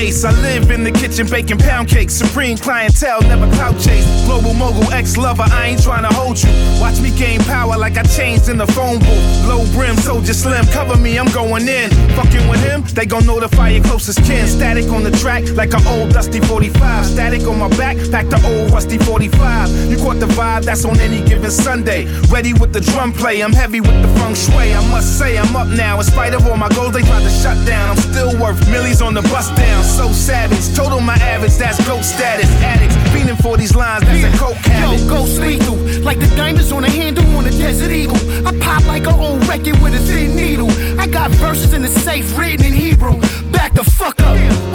ace. I live in the kitchen baking pound cakes. Supreme clientele, never clout chase. Global mogul, ex lover, I ain't trying to hold you. Watch me gain power like I changed in the phone booth. Low brim, soldier slim, cover me, I'm going in. Fucking with him, they gon' notify your closest kin. Static on the track like an old dusty 45. Static on my back, back the old rusty 45. You caught the vibe, that's on any given Sunday. Ready with the drum play, I'm heavy with the feng shui. I must say, I'm up now. In spite of all my goals, they tried to shut down. I'm still worth millies on the bus down. So savage, total my average, that's goat status. Addicts, fiending for these lines, that's a coke habit. Yo, ghost lethal, like the diamonds on the handle on a desert eagle. I pop like an old record with a thin needle. I got verses in the safe written in Hebrew. Back the fuck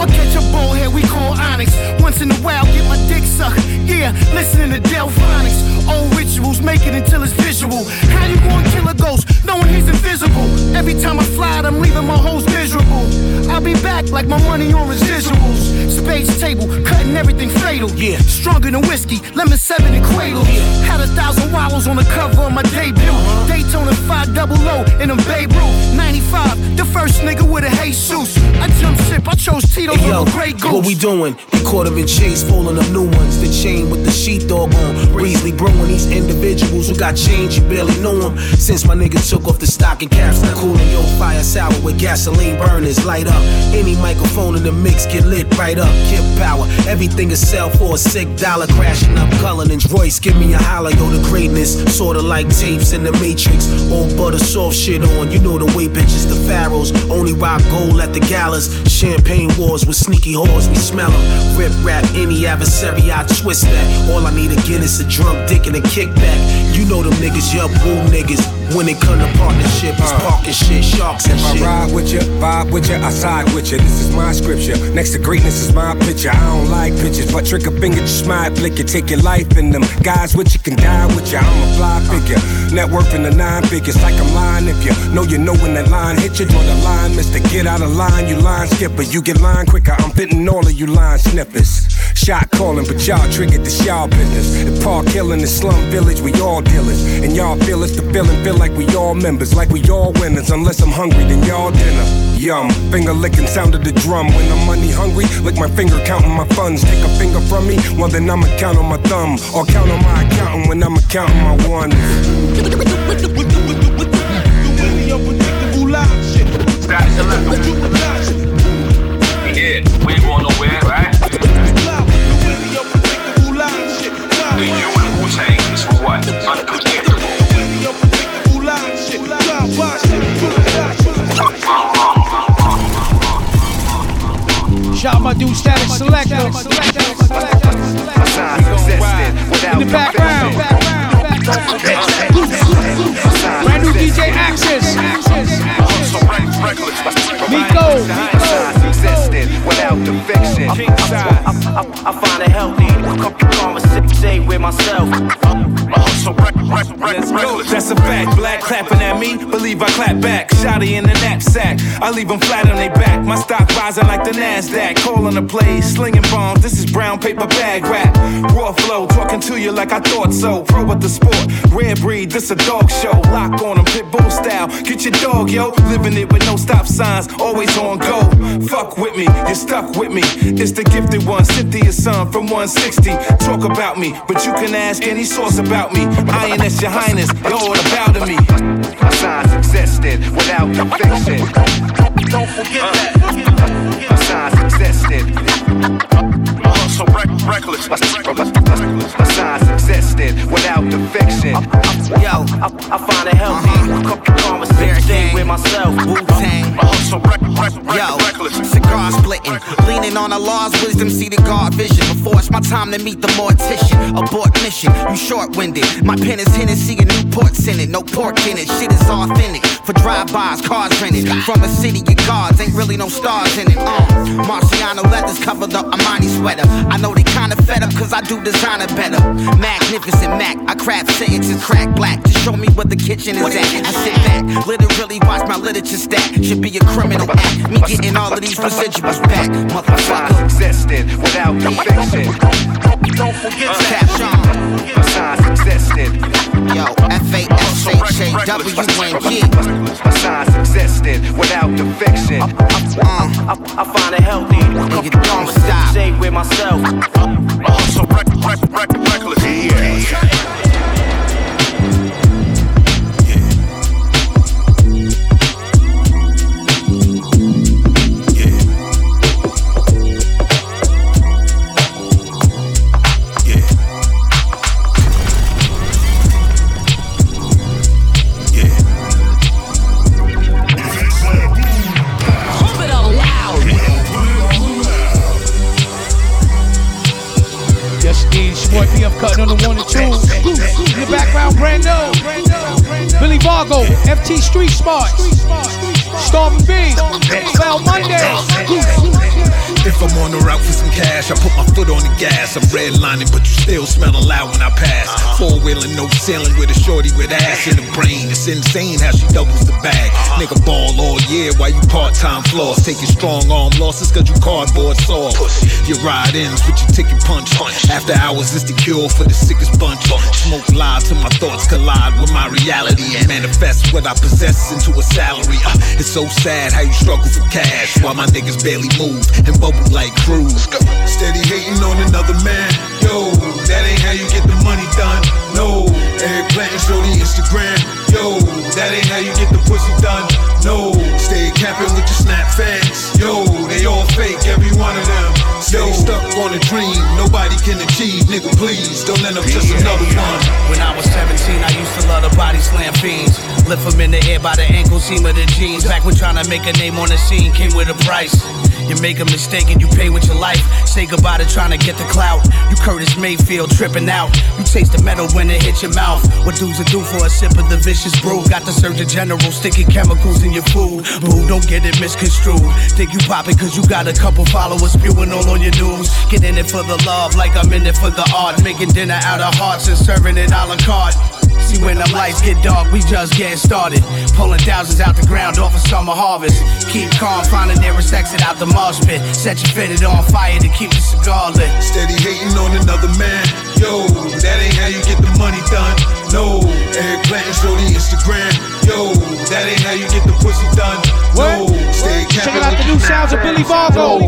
I'll catch a bullhead we call Onyx. Once in a while, get my dick sucked. Yeah, listening to Delfonics. Old rituals, make it until it's visual. How you gonna kill a ghost knowing he's invisible? Every time I fly, I'm leaving my hoes miserable. I'll be back like my money on residuals. Space table, cutting everything fatal. Yeah, stronger than whiskey, lemon seven and cradle. Had a thousand wallows on the cover of my debut. Uh-huh. Daytona 5 double O in a Babe Ruth. 95, the first nigga with a Jesus. I jump ship, I chose Hey, yo, Great Goose. what we doing? We caught him in chase, falling up new ones. The chain with the sheepdog on. Breezely brewing these individuals who got change, you barely know them. Since my nigga took off the stocking caps, now cooling your fire sour with gasoline burners. Light up any microphone in the mix, get lit right up. Kip power, everything is sell for a sick dollar. Crashing up Cullinan's Royce, give me a holler, yo, the greatness. Sorta like tapes in the Matrix. All butter soft shit on, you know the way bitches, the pharaohs. Only rock gold at the galas. Champagne with sneaky whores, we smell them. Rip rap any adversary, I twist that. All I need again is a drunk dick and a kickback. You know them niggas, yup, woo niggas. When it come to partnership, it's uh. parking shit, sharks and If I ride with you, vibe with you, I side with you. This is my scripture. Next to greatness is my picture. I don't like pictures, but trick a finger, just might flick you. Take your life in them. Guys with you can die with you. I'm a fly figure. Net worth in the nine figures, like I'm lying. If you know you know when that line hit you, draw the line, mister. Get out of line, you line skipper. You get line quicker. I'm fitting all of you line snippers. Shot calling, but y'all triggered the y'all business. If Park Hill in the slum village, we all dealers. And y'all feel it's the feeling, feel like we all members, like we all winners. Unless I'm hungry, then y'all dinner. Yum, finger licking sound of the drum. When I'm money hungry, lick my finger counting my funds. Take a finger from me, well then I'ma count on my thumb. Or count on my accountant when I'ma counting my ones. Yeah, we ain't going nowhere, right? Shout out my dude Statik Selektah. In the background. Brand new DJ Access. Meeco. without the fiction. I, I, I, I find it healthy. Conversate with myself. That's a fact. Black clapping at me, believe I clap back. Shotty in the knapsack, I leave them flat on their back. My stock rising like the Nasdaq. Calling the plays, slinging bombs. This is brown paper bag rap. Raw flow, talking to you like I thought so. Pro with the sport, rare breed. This a dog show. Lock on them, pit bull style. Get your dog, yo. Living it with no stop signs, always on go. Fuck with me, you're stuck with me. It's the gifted one, Cynthia's son from 160. Talk about me, but you can ask any source about me. INS your highness, you're all about me. My signs existed without conviction. Don't forget uh. that. My signs existed. Uh-huh, so reckless. Signs existed without the fiction. Yo, I, I find it healthy. Uh-huh. Conversation with with myself. Wu Tang. Uh-huh. Uh-huh. Yo, cigar splitting, leaning on Allah's wisdom, see the God vision. Before it's my time to meet the mortician, abort mission. You short-winded. My pen is Hennessy and Newport's in it. No pork in it. Shit is authentic. For drive-bys, cars rented. From a city of gods, ain't really no stars in it. Uh, Marciano leathers cover the Armani sweater. I know they kinda fed up cause I do designer better. Magnificent Mac, I craft sentences crack black. Just show me what the kitchen is at. I sit back, literally watch my literature stack. Should be a criminal act. Me getting all of these residuals back, motherfucker. existed without the fiction. Don't forget Caption. W N G. Signs existed without the fiction. I, I, I find it healthy. Uh, uh, Nigga, don't stop. Say with myself. Uh, also, rec- rec- rec- reckless. Yeah. Cutting on the one and two. In the background, brand new. Billy Vargo, FT Street Smartz. Starvin B. Foul Monday. If I'm on the route for some cash, I put my foot on the gas. I'm redlining, but you still smelling loud when I pass. Four wheeling, no ceiling with a shorty with ass in the brain. It's insane how she doubles the bag. Nigga ball all year while you part time floss. Taking strong arm losses cause you cardboard soft. Your ride ends with your ticket punch. After hours is the cure for the sickest bunch. Smoke loud till my thoughts collide with my reality and manifest what I possess into a salary. Uh, it's so sad how you struggle for cash while my niggas barely move and bubble like crews. Steady hating on another man. Yo, that ain't how you get the money done. No, Eric Clanton show the Instagram. Yo, that ain't how you get the pussy done. No, stay capping with your snap fans. Yo, they all fake, every one of them. Stay stuck on a dream, nobody can achieve. Nigga, please don't let them just another one. When I was 17, I used to love the body slam fiends. Lift them in the air by the ankle seam of the jeans. Back when trying to make a name on the scene came with a price. You make a mistake and you pay with your life. Say goodbye to trying to get the clout. You Curtis Mayfield tripping out. You taste the metal when it hits your mouth. What dudes will do for a sip of the vicious brew? Got the Surgeon General sticking chemicals in your food. Boo, don't get it misconstrued. Think you poppin' cause you got a couple followers spewing all on your news. Get in it for the love like I'm in it for the art. Making dinner out of hearts and serving it a la carte. See when the lights get dark, we just getting started. Pulling thousands out the ground off a summer harvest. Keep calm, finding nearest exit out the mosh pit. Set your fitted on fire to keep the cigar lit. Steady hating on another man. Yo, that ain't how you get the money done. No, Eric Clanton show the Instagram. Yo, that ain't how you get the pussy done. No, stay Check it out the new sounds of Billy Vargo.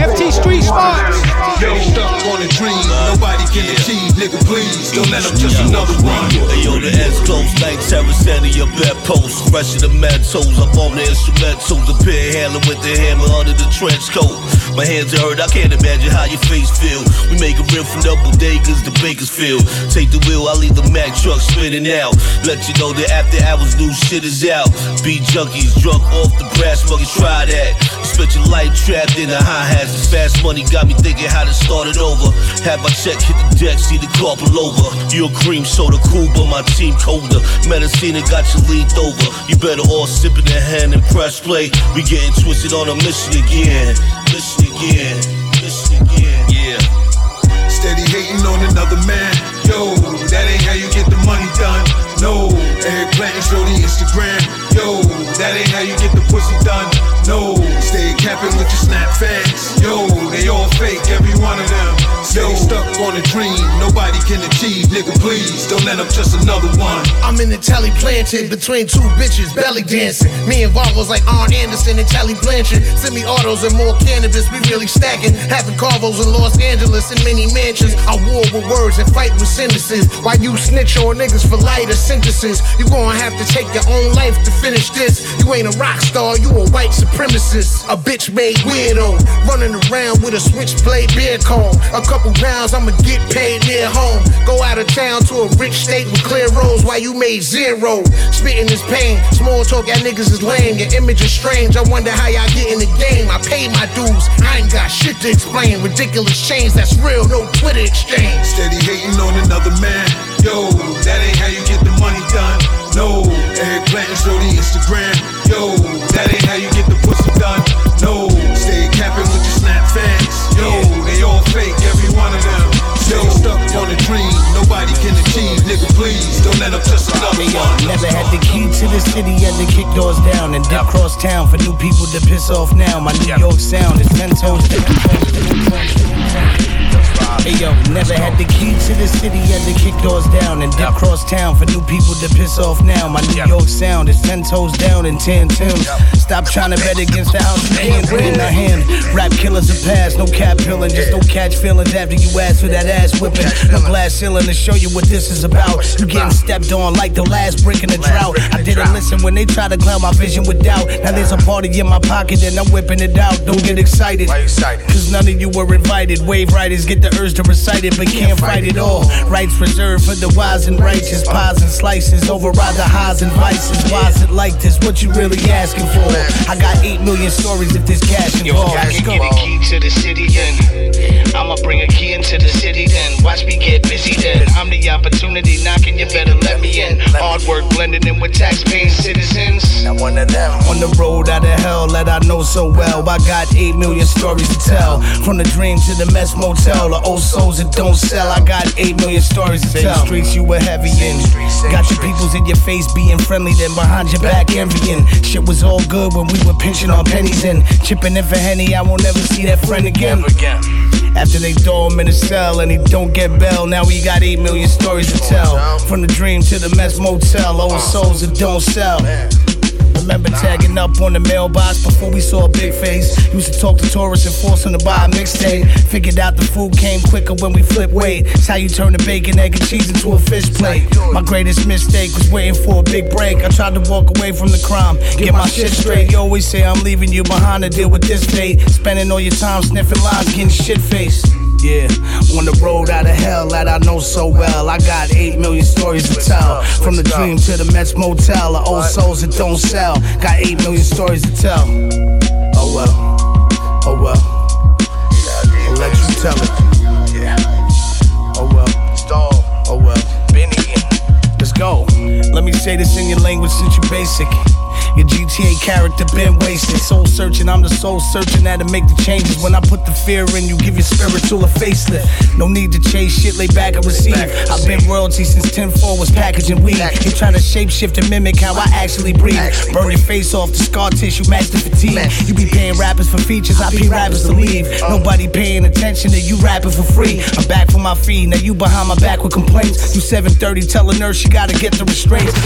FT Street Smartz. Yo, stuck on a dream, nobody can achieve. Nigga, please don't let them just another one. Hey, yo, the S close, like Terror Center, your bedpost. Fresh in the mentos, I'm on the instrumentals. A pair handling with the hammer under the trench coat. My hands are hurt, I can't imagine how your face feel. We make a rip from the bodegas to Bakersfield. Take the wheel, I leave the Mack truck spinning out. Let you know that after hours, new shit is out. Beat junkies, drunk off the brass monkey, try that. Spent your life trapped in the high hats. This fast money got me thinking how to start it over. Have my check hit the deck, see the car pull over. You a cream soda cool, but my team colder. Medicine got you leaned over. You better all sip in the hand and press play. We getting twisted on a mission again. Mission again. Mission again. Hating on another man. Yo, that ain't how you get the money done. No, Eric Clanton show the Instagram. Yo, that ain't how you get the pussy done. No, stay capping with your snap fans. Yo, they all fake, every one of them. Stay stuck on a dream, nobody can achieve. Nigga, please don't let them just another one. I'm in the telly planted between two bitches, belly dancing. Me and Vargo's like Arn Anderson and Tully Blanchard. Semi autos and more cannabis, we really stacking. Having carvos in Los Angeles and many mansions. I war with words and fight with sentences. While you snitch on niggas for lighter sentences, you gonna have to take your own life to finish this. You ain't a rock star, you a white supremacist. A bitch made weirdo, running around with a switchblade beer cone. A couple rounds, I'ma get paid near home. Go out of town to a rich state with clear roads while you made zero. Spitting this pain, small talk, y'all niggas is lame. Your image is strange. I wonder how y'all get in the game. I pay my dues, I ain't got shit to explain. Ridiculous change, that's real, no Twitter exchange. Steady hating on another man. Yo, that ain't how you get the money done. No, eggplant and show the Instagram. Yo, that ain't how you get the pussy done. No, stay capping your. Yo, they all fake, every one of them. Stay stuck on a dream, nobody can achieve. Nigga, please don't let them touch another one. never had the key to the city, had to kick doors down and dip cross town for new people to piss off now. My New York sound is ten toes Hey yo, never had the key to the city, had to kick doors down and dip cross town for new people to piss off now. My New York sound is ten toes down and ten Tims. Stop trying to bet against the house, can't in our hand. Rap killers are past, no cap pilling, just don't catch feelings after you ask for that ass whipping. No glass ceiling to show you what this is about. You getting stepped on like the last brick in the drought. I didn't listen when they try to cloud my vision with doubt. Now there's a party in my pocket and I'm whipping it out. Don't get excited. Cause none of you were invited. Wave riders get the urge to recite it, but can't fight it all. Rights reserved for the wise and righteous. Pies and slices override the highs and vices. Why is it like this? What you really asking for? I got 8 million stories if this cash involved. I Let's can get a key to the city then. I'ma bring a key into the city then. Watch me get busy then. I'm the opportunity knocking, you better let me in. Hard work blending in with taxpaying citizens. I'm one of them. On the road out of hell that I know so well. I got 8 million stories to tell. From the dream to the mess motel, the old souls that don't sell. I got 8 million stories to Same tell. streets you were heavy in. Got your peoples in your face being friendly, then behind your back envying. Shit was all good when we were pinching our pennies and chipping in for Henny. I won't ever see that friend again. After they throw him in a cell and he don't get bail, now he got 8 million stories to tell. From the dream to the mess motel, old souls that don't sell. Remember tagging up on the mailbox before we saw a big face. Used to talk to tourists and force them to buy a mixtape. Figured out the food came quicker when we flip weight. It's how you turn the bacon, egg, and cheese into a fish plate. My greatest mistake was waiting for a big break. I tried to walk away from the crime, get my shit straight. You always say I'm leaving you behind to deal with this fate. Spending all your time sniffing lines, getting shit faced. Yeah, on the road out of hell that I know so well. I got 8 million stories to tell. From the dream to the Mets Motel, the old souls that don't sell. Got 8 million stories to tell. Oh well, oh well. I'll let you tell it. Oh well, oh well. Let's go. Let me say this in your language since you basic. Your GTA character been wasted. Soul searching, I'm the soul searching that to make the changes. When I put the fear in you, give your spiritual a facelift. No need to chase shit, lay back and receive. I've been royalty since 10 4 was packaging weed. They trying to shapeshift and mimic how I actually breathe. Burn your face off, the scar tissue, match the fatigue. You be paying rappers for features, I pay rappers to leave. Nobody paying attention to you rapping for free. I'm back for my feed, now you behind my back with complaints. You 730, tell a nurse she gotta get the restraints.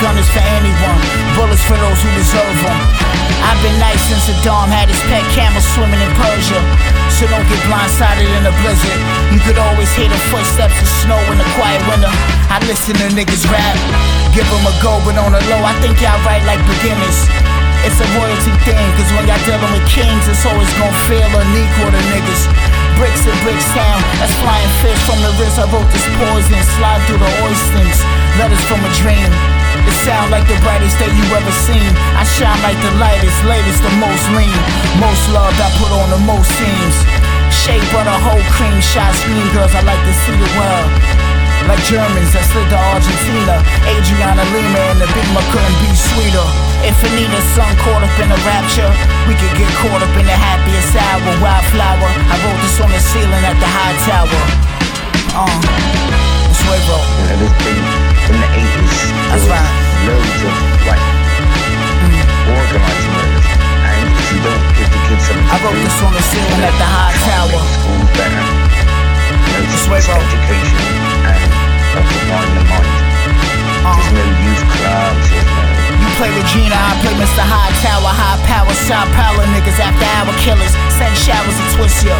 Strapped, gun is for anyone, bullets for those who deserve them. I've been nice since Saddam had his pet camel swimming in Persia, so don't get blindsided in a blizzard. You could always hear the footsteps of snow in the quiet winter. I listen to niggas rap, give them a go, but on the low, I think y'all write like beginners. It's a royalty thing, cause when y'all dealing with kings, it's always gonna feel unequal to niggas. Bricks in Bricks Town, that's flying fish from the wrist. I wrote this poison, slide through the oysters. Letters from a dream. Sound like the brightest day you ever seen. I shine like the lightest, latest, the most lean. Most loved, I put on the most seams. Shea butter, whole cream, shot mean girls, I like to see the world. Like Germans that slid to Argentina. Adriana Lima and the Big Ma couldn't be sweeter. If Infinita, sun caught up in a rapture. We could get caught up in the happiest hour. Wildflower. I wrote this on the ceiling at the high tower. Uh, it's Nuevo. You know, there's been, in the 80s, That's right. Loads of, like, organized murders. And if you don't give the kids something I wrote this on the ceiling at the high tower. School better, just education and occupying the mind. There's no youth clubs, there's no play Regina, I play Mr. High Tower, high power, side power niggas after hour killers. Send showers to twist ya.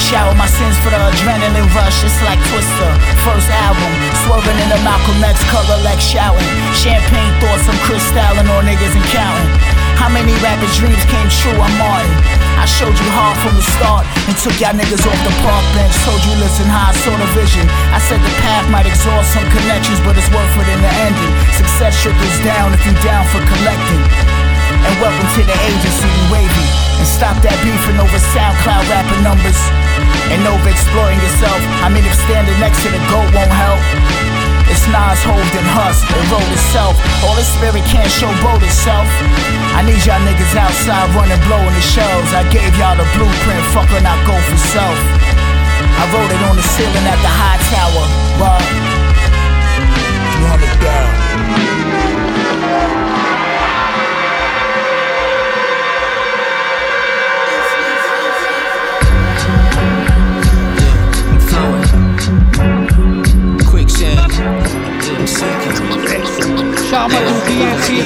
Shower my sins for the adrenaline rush, it's like Twister. First album, swerving in the Malcolm X color like shouting. Champagne thoughts, some crystalline on niggas and counting. How many rappers' dreams came true? I'm Martin. I showed you hard from the start and took y'all niggas off the park bench. Told you listen how I saw the vision. I said the path might exhaust some connections, but it's worth it in the ending. Success trickles down if you down for collecting. And welcome to the agency, wavy. And stop that beefing over SoundCloud rapping numbers. And over exploring yourself. I mean, if standing next to the goat won't help. It's Nas, Hoved, and Hus, it wrote itself. All the spirit can't show. showboat itself. I need y'all niggas outside running, blowing the shells. I gave y'all the blueprint, fucker, not go for self. I wrote it on the ceiling at the high tower. But, run it down. Sinking. Shout out to DNTE.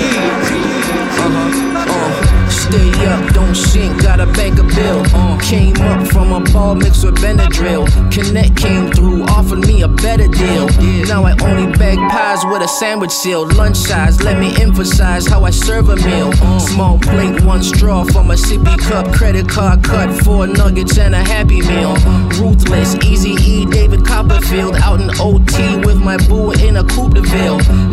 Uh-huh. Uh, stay up, don't sink, got a bank a bill. Uh, came up from a ball mixed with Benadryl. Connect came through, offered me a better deal. Now I only bag pies with a sandwich seal. Lunch size, let me emphasize how I serve a meal. Small plate, one straw from a sippy cup. Credit card cut, four nuggets and a happy meal. Ruthless, easy E, David Copperfield. Out in OT with my boo in a Coupe de Ville.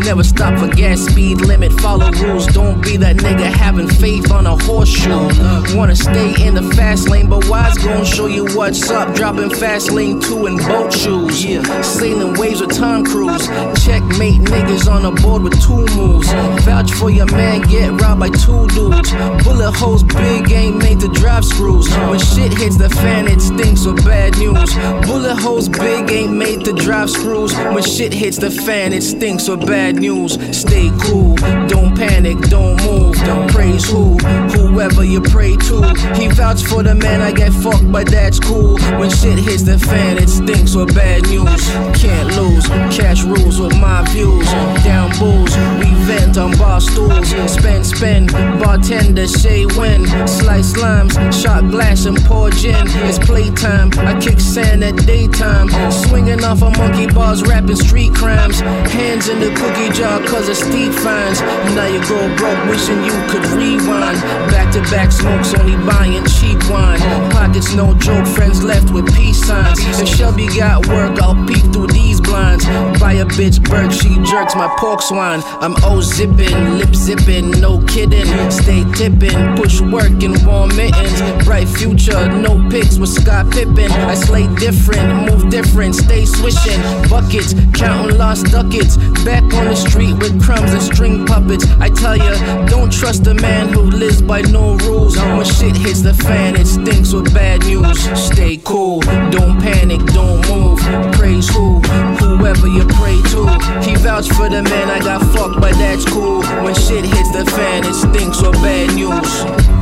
Never stop for gas, speed limit, follow rules. Don't be that nigga having faith on a horseshoe. Wanna stay in the fast lane, but why's gon' show you what's up? Dropping fast lane two in boat shoes. Yeah, sailing waves with Tom Cruise. Checkmate niggas on a board with two moves. Vouch for your man, get robbed by two dudes. Bullet holes big, ain't made to drive screws. When shit hits the fan, it stinks with bad news. Bullet holes big, ain't made to drive screws. When shit hits the fan, it stinks with bad news. Stay cool, don't panic, don't move. Don't praise who, whoever you pray to. He vouched for the man, I get fucked, but that's cool. When shit hits the fan, it stinks with bad news. Can't lose, cash rules with my views. Down bulls, we vent on bar stools. Spend, spend, bartender say when. Slice limes, shot glass and pour gin. It's playtime, I kick sand at daytime. Swinging off of monkey bars, rapping street crimes. Hands in the cookie jar, cause of steep fines. Now you go broke, wishing you could rewind. Back to back smokes, only buying cheap wine. Pockets no joke, friends left with peace signs. If Shelby got work, I'll peek through these blinds. Buy a bitch Burke, she jerks my pork swine. I'm O zipping, lip zipping, no kidding. Stay tipping, push work in warm mittens. Bright future, no pics with Scott Pippen. I slay different, move different, stay swishing. Buckets, counting lost ducats. Back on the street with crumbs and string puppets. I tell ya, don't trust a man who lives by no rules. When shit hits the fan, it stinks with bad news. Stay cool, don't panic, don't move. Praise who, whoever you pray to. He vouched for the man, I got fucked, but that's cool. When shit hits the fan, it stinks with bad news.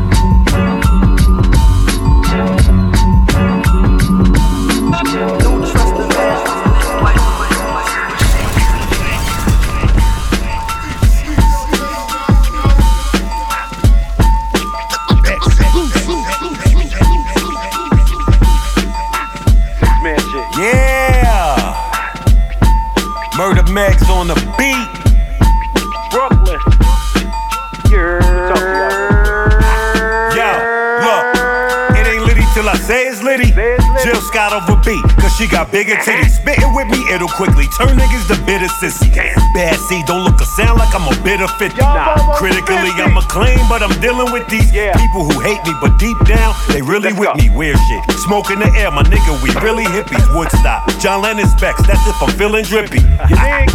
Bigger titties. Spitting with me, it'll quickly turn niggas to bitter sissy. Bad C, don't look or sound like I'm a bitter 50. Nah, critically, I'm acclaimed, but I'm dealing with these people who hate me, but deep down, they really with me. Weird shit. Smoke in the air, my nigga, we really hippies. Woodstock, John Lennon specs, that's if I'm feeling drippy. You dig?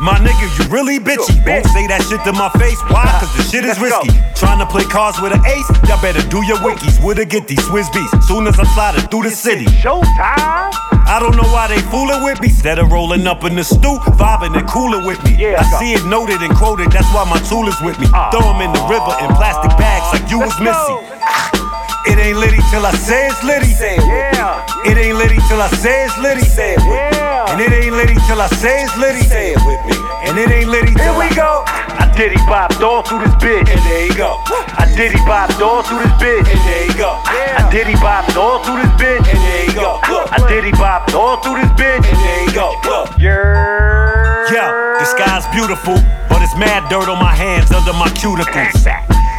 My nigga, you really bitchy. Won't say that shit to my face. Why? Cause the shit is risky. Trying to play cards with an ace, y'all better do your wikis. Where to get these Swiss beats? Soon as I'm sliding through the city. Showtime. I don't know why they fooling with me. Instead of rolling up in the stoop, vibing and cooling with me. Yeah, I see it noted and quoted, that's why my tool is with me. Ah. Throw 'em in the river in plastic bags like you was missy. It ain't litty till I say it's litty. Yeah. It ain't litty till I say it's litty. Say it Yeah. And it ain't litty till I say it's litty. Say it with me. And it ain't litty till Here we I- go. I diddy bopped all through this bitch. And there you go. I diddy bopped all through this bitch. And there you go. I diddy bopped all through this bitch. And there you go. Look. I diddy bopped all through this bitch. And there you go. Look. Yeah. Yeah, the sky's beautiful, but it's mad dirt on my hands under my cuticles.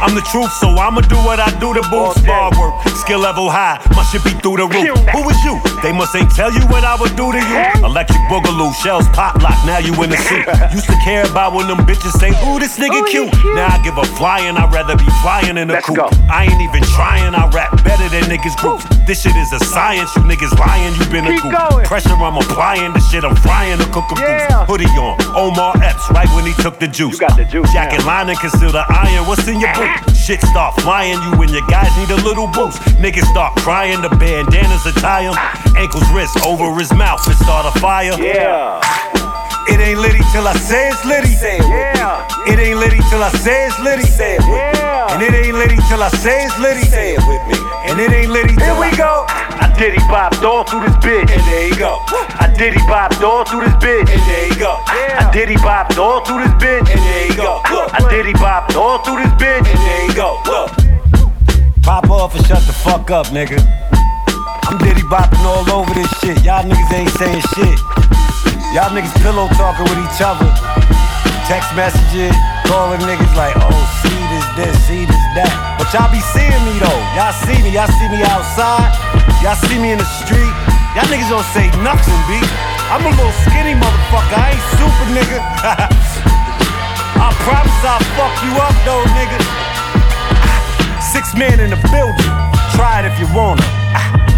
I'm the truth, so I'ma do what I do to boost star work. Skill level high, my shit be through the roof. Who was you? They must ain't tell you what I would do to you. Electric boogaloo, shells pop lock, now you in the suit. Used to care about when them bitches say, Ooh, this nigga cute. Now I give a flying, I'd rather be flying in a Let's coupe. go. I ain't even trying, I rap better than niggas groups. This shit is a science, you niggas lying, you been a goop. going. Pressure, I'm applying this shit, I'm frying the cook Yeah. Hoodie on, Omar Epps, right when he took the juice. You got the juice, Jacket lining, conceal the iron. What's in your boot? Shit start flying, you and your guys need a little boost. Niggas start crying, the bandanas are tie 'em. Ankles, wrists, over his mouth, it start a fire. Yeah. It ain't litty till I say it's litty. Yeah. It ain't litty till I say it's litty. Yeah. And it ain't litty till I say it's litty. Say it with me. And it ain't litty till Here we I- go. I diddy bopped all through this bitch. And there you go. I diddy bopped all through this bitch. And there you go. I diddy bopped all through this bitch. And there you go. Look. I diddy bopped all through this bitch. And there you go. Look. Pop off and shut the fuck up, nigga. I'm diddy bopping all over this shit. Y'all niggas ain't saying shit. Y'all niggas pillow talking with each other. Text messages, calling niggas like, oh, see this, see this, that. But y'all be seeing me though. Y'all see me. Y'all see me outside. Y'all see me in the street. Y'all niggas don't say nothing, B. I'm a little skinny motherfucker. I ain't super, nigga. I promise I'll fuck you up though, nigga. Six men in the building. Try it if you wanna.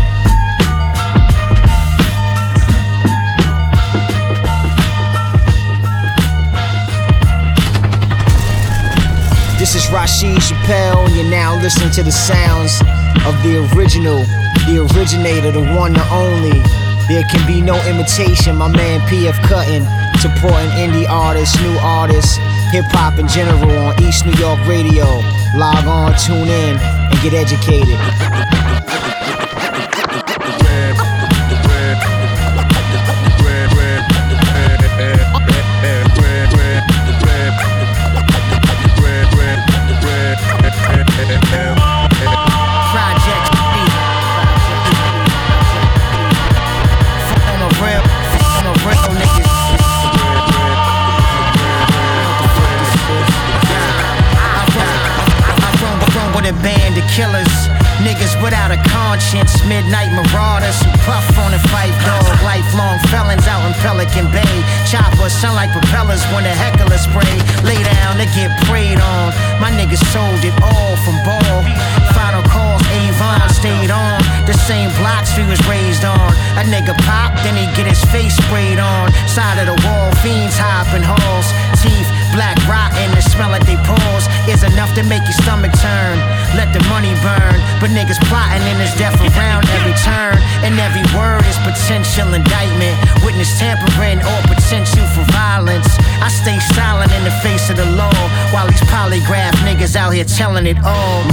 This is Rasheed Chappell, and you're now listening to the sounds of the original, the originator, the one, the only. There can be no imitation. My man PF Cuttin supporting indie artists, new artists, hip hop in general on East New York Radio. Log on, tune in, and get educated. It. All,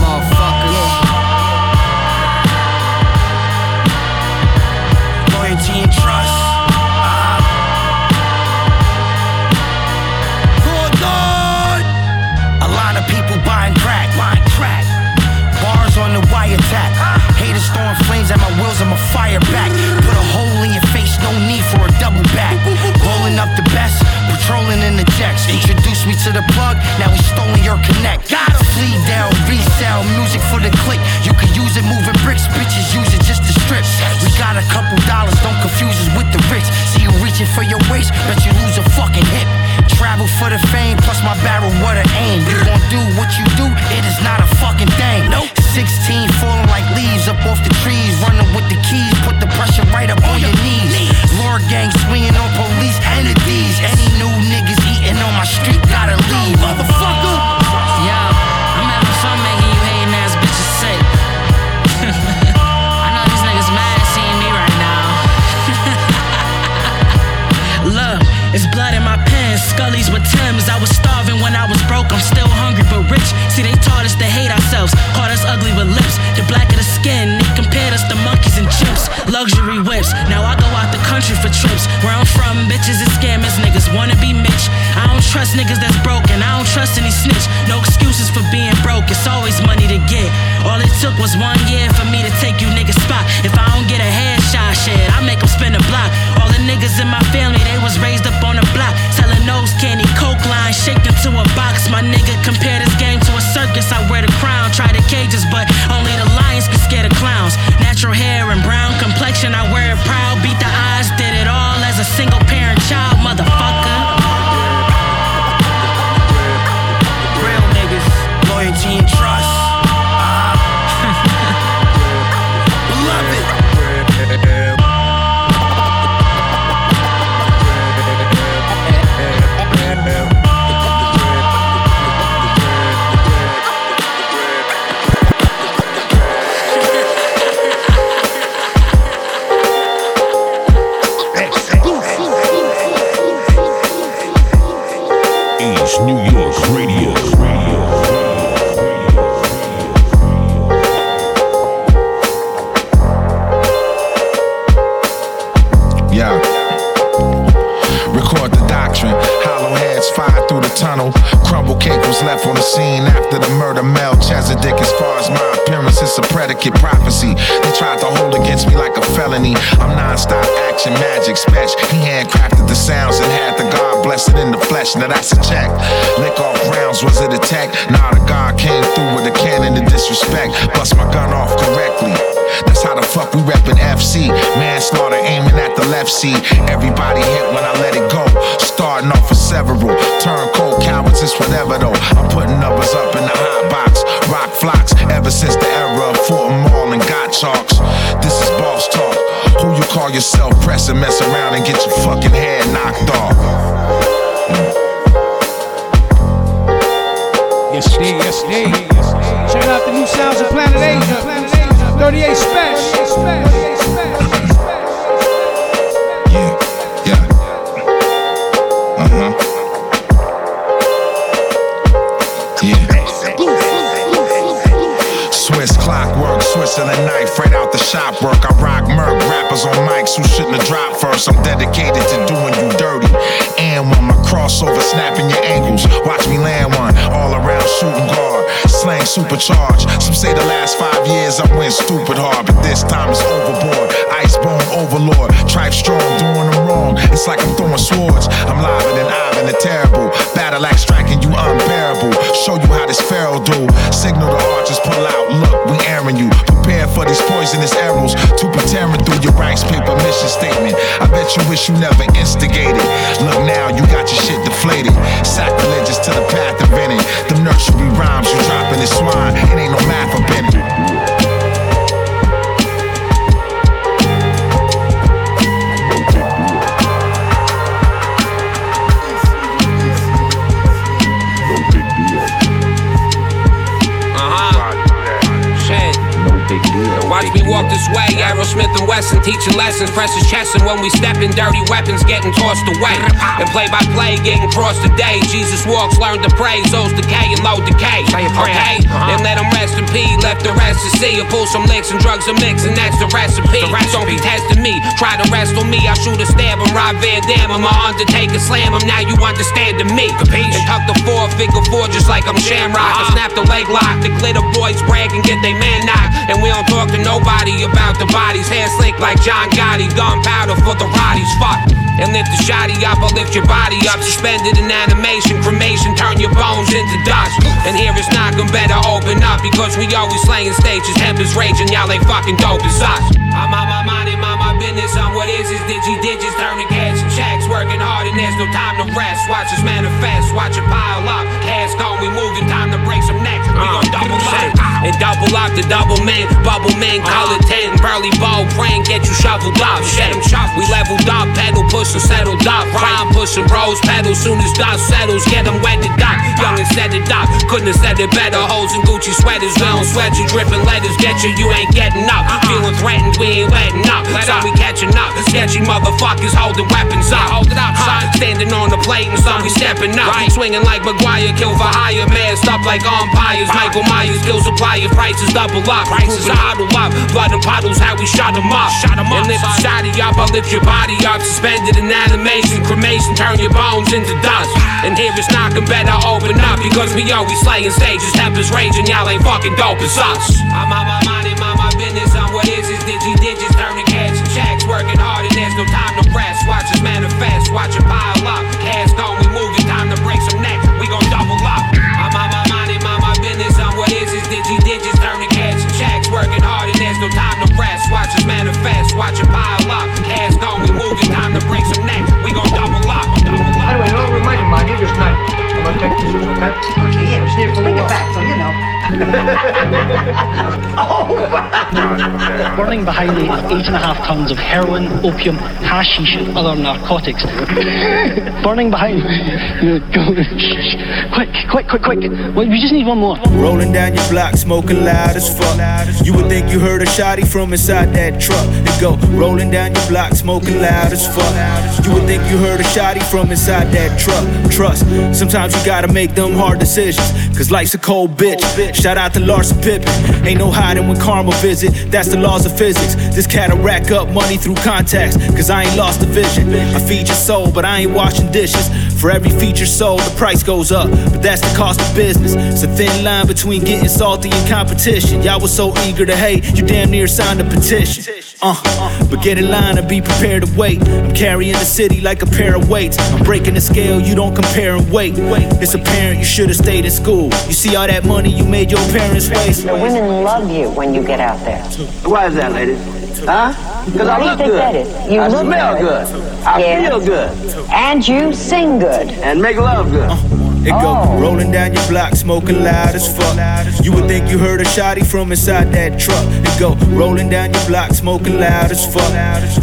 trust niggas that's broken, I don't trust any snitch. No excuses for being broke, it's always money to get. All it took was one the scene after the murder. Melchizedek, as far as my appearance, it's a predicate prophecy. They tried to hold against me like a felony. I'm non-stop action magic special. He handcrafted the sounds and had the God blessed in the flesh. Now that's a check. Lick off rounds, was it a tech? Nah, the God came through with a cannon to disrespect. Bust my gun off correctly. That's how the fuck we reppin' FC. Manslaughter aiming at the left seat. Everybody hit when I let it go. Starting off with several. Turn cold cowards, it's whatever though. I'm putting numbers up in the hot box. Rock flocks ever since the era of Fort Mall and got chalks. This is boss talk. Who you call yourself? Press and mess around and get your fucking head knocked off. Yes, indeed, yes, indeed. Check out the new sounds of Planet Asia. 38 Spesh. Yeah. Clockwork, Switzerland knife, right out the shop work. I rock murk rappers on mics who shouldn't have dropped first. I'm dedicated to doing you dirty. And when my crossover snapping your ankles, watch me land one all around shooting guard. Slang supercharged. Some say the last five years I went stupid hard, but this time it's overboard. Icebone overlord, tripe strong, doing them wrong. It's like I'm throwing swords. I'm liver than Ivan the terrible. Battle axe striking you unbearable. Show you how this pharaoh do. Signal the archers pull out. Look, we airing you. Prepare for these poisonous arrows to be tearing through your ranks. Paper mission statement. I bet you wish you never instigated. Look now, you got your shit deflated. Sacrilegious to the path of it. Them nursery rhymes you dropping And Wesson teaching lessons, press his chest, and when we step in, dirty weapons getting tossed away. And play by play, getting crossed today. Jesus walks, learn to pray, souls decay and low decay. Okay? And let them rest in peace, left the rest to see. I pull some licks and drugs and mix, and that's the recipe. Don't be testing me, try to rest on me. I shoot a stab him, Rob Van Dam him, I Undertaker slam him. Now you understand to me. And tuck the four figure four just like I'm Shamrock. I snap the leg lock, the glitter boys brag and get they man knocked. And we don't talk to nobody about the bodies. Hair like John Gotti, gunpowder for the Roddies. Fuck. And lift the shotty up, or lift your body up. Suspended in animation, cremation, turn your bones into dust. And here it's not gonna better open up because we always slaying stages. Hemp is raging, y'all ain't fucking dope as us. I'm on my mind my business. On what is this? Digi digits, turning cash and checks. Working hard and there's no time to rest. Watch us manifest, watch it pile up. Cash gone, we moving, time to break some necks. We gon' double up. And double up the double man, bubble man, call it 10. Burly ball, praying, get you shoveled up. Shut him shop, we leveled up, pedal, push and settled up. Rhyme, pushing rose pedal, soon as dust settles, get them wet to up. Young and set it up, couldn't have said it better. Hoes and Gucci sweaters, we don't sweat you, dripping letters, get you, you ain't getting up. Feeling threatened, we ain't letting up. So we catching up. Sketchy motherfuckers holding weapons up. Hold it up, son. Standing on the plate and some we stepping up. Swinging like McGwire, kill for higher, man. up like umpires. Michael Myers, still supplier, prices double up. Prices huddle up, blood and puddles, how we shot them up. Shot them up. And lift society up, I'll lift your body up. Suspended in animation, cremation, turn your bones into dust. And here it's knocking better open up because we always slaying stages, tempers raging, y'all ain't fucking dope as us. I'm on my mind and mind my business I'm what is this digi digits, working hard and there's no time to rest. Watch us manifest, watch it pile up. Cash gone, we moving, time to break some necks, we gon' double up. I'm on my mind and mind my business on what is this digi digits, turning cash and checks, working hard and there's no time to rest. Watch us manifest, watch it pile up. Cash gone, we moving, time to break some necks, we gon' double up. Anyway, no reminding man, you just know. I'm gonna take this, okay? Okay, yeah, just here Bring it back, so you know. Oh, Burning behind me is eight and a half tons of heroin, opium, hashish, and other narcotics. Burning behind me. quick, quick, quick, quick. Well, we just need one more. Rolling down your block, smoking loud as fuck. You would think you heard a shotty from inside that truck. It go rolling down your block, smoking loud as fuck. You would think you heard a shotty from inside that truck. Trust, sometimes you gotta make them hard decisions. Cause life's a cold bitch. Shout out to Larsa Pippen. Ain't no hiding when karma visit. That's the laws of physics. This cat'll rack up money through contacts. Cause I ain't lost the vision. I feed your soul, but I ain't washing dishes. For every feature sold, the price goes up. But that's the cost of business. It's a thin line between getting salty and competition. Y'all was so eager to hate, you damn near signed a petition. Uh, but get in line and be prepared to wait. I'm carrying the city like a pair of weights. I'm breaking the scale, you don't compare and wait. It's apparent you should have stayed in school. You see all that money you made your parents waste. The women love you when you get out there. Why is that, lady? Huh? Because I Why do you look good. that is? You I look smell good. good. I feel good. And you sing good. And make love good. It go oh. rolling down your block, smoking loud as fuck. You would think you heard a shotty from inside that truck. It go rolling down your block, smoking loud as fuck.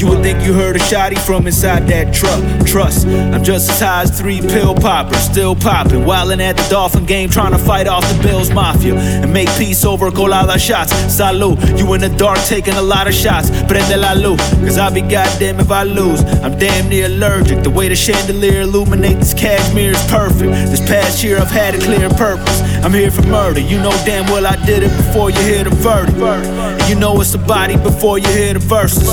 You would think you heard a shotty from inside that truck. Trust, I'm just as high as three pill poppers, still popping, wildin' at the Dolphin game, trying to fight off the Bills Mafia and make peace over a colada shots. Salute, you in the dark taking a lot of shots. Prende la luz, cause I'll be goddamn if I lose. I'm damn near allergic. The way the chandelier illuminate this cashmere is perfect. This past year I've had a clear purpose. I'm here for murder. You know damn well I did it before you hear the verdict. And you know it's a body before you hear the verses.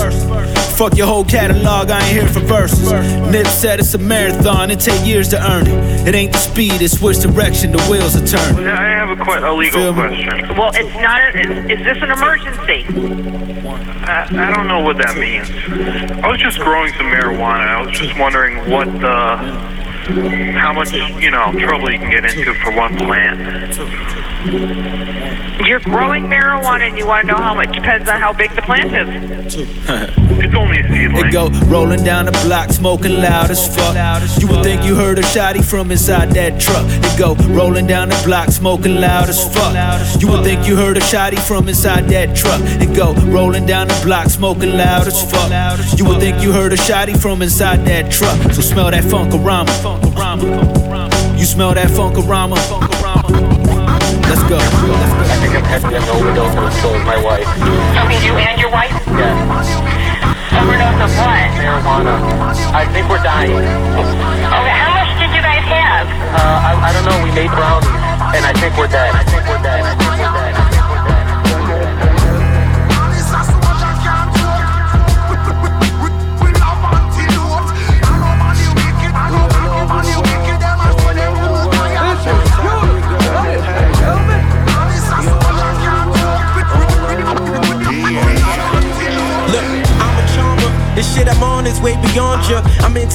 Fuck your whole catalog, I ain't here for verses. Nip said it's a marathon, it take years to earn it. It ain't the speed, it's which direction the wheels are turning. I have a, que- a legal question. Well, it's not. A, is, is this an emergency? I, I don't know what that means. I was just growing some marijuana. I was just wondering what the, how much, you know, trouble you can get into for one plant. You're growing marijuana, and you want to know how much? Depends on how big the plant is. it's only a seedling. It go rolling down the block, smoking loud as fuck. You would think you heard a shotty from inside that truck. It go rolling down the block, smoking loud as fuck. You would think you heard a shotty from inside that truck. It go rolling down the block, smoking loud as fuck. You would think you heard a shotty from inside that truck. So smell that Funkorama. You smell that Funkorama. Let's go. I think I'm testing an overdose and so is my wife. Okay, you and your wife? Yeah. Overdose of what? Marijuana. I think we're dying. Okay, how much did you guys have? Uh, I, I don't know. We made brownies, and I think we're dead. I think we're dead. I think we're dead. I think we're dead.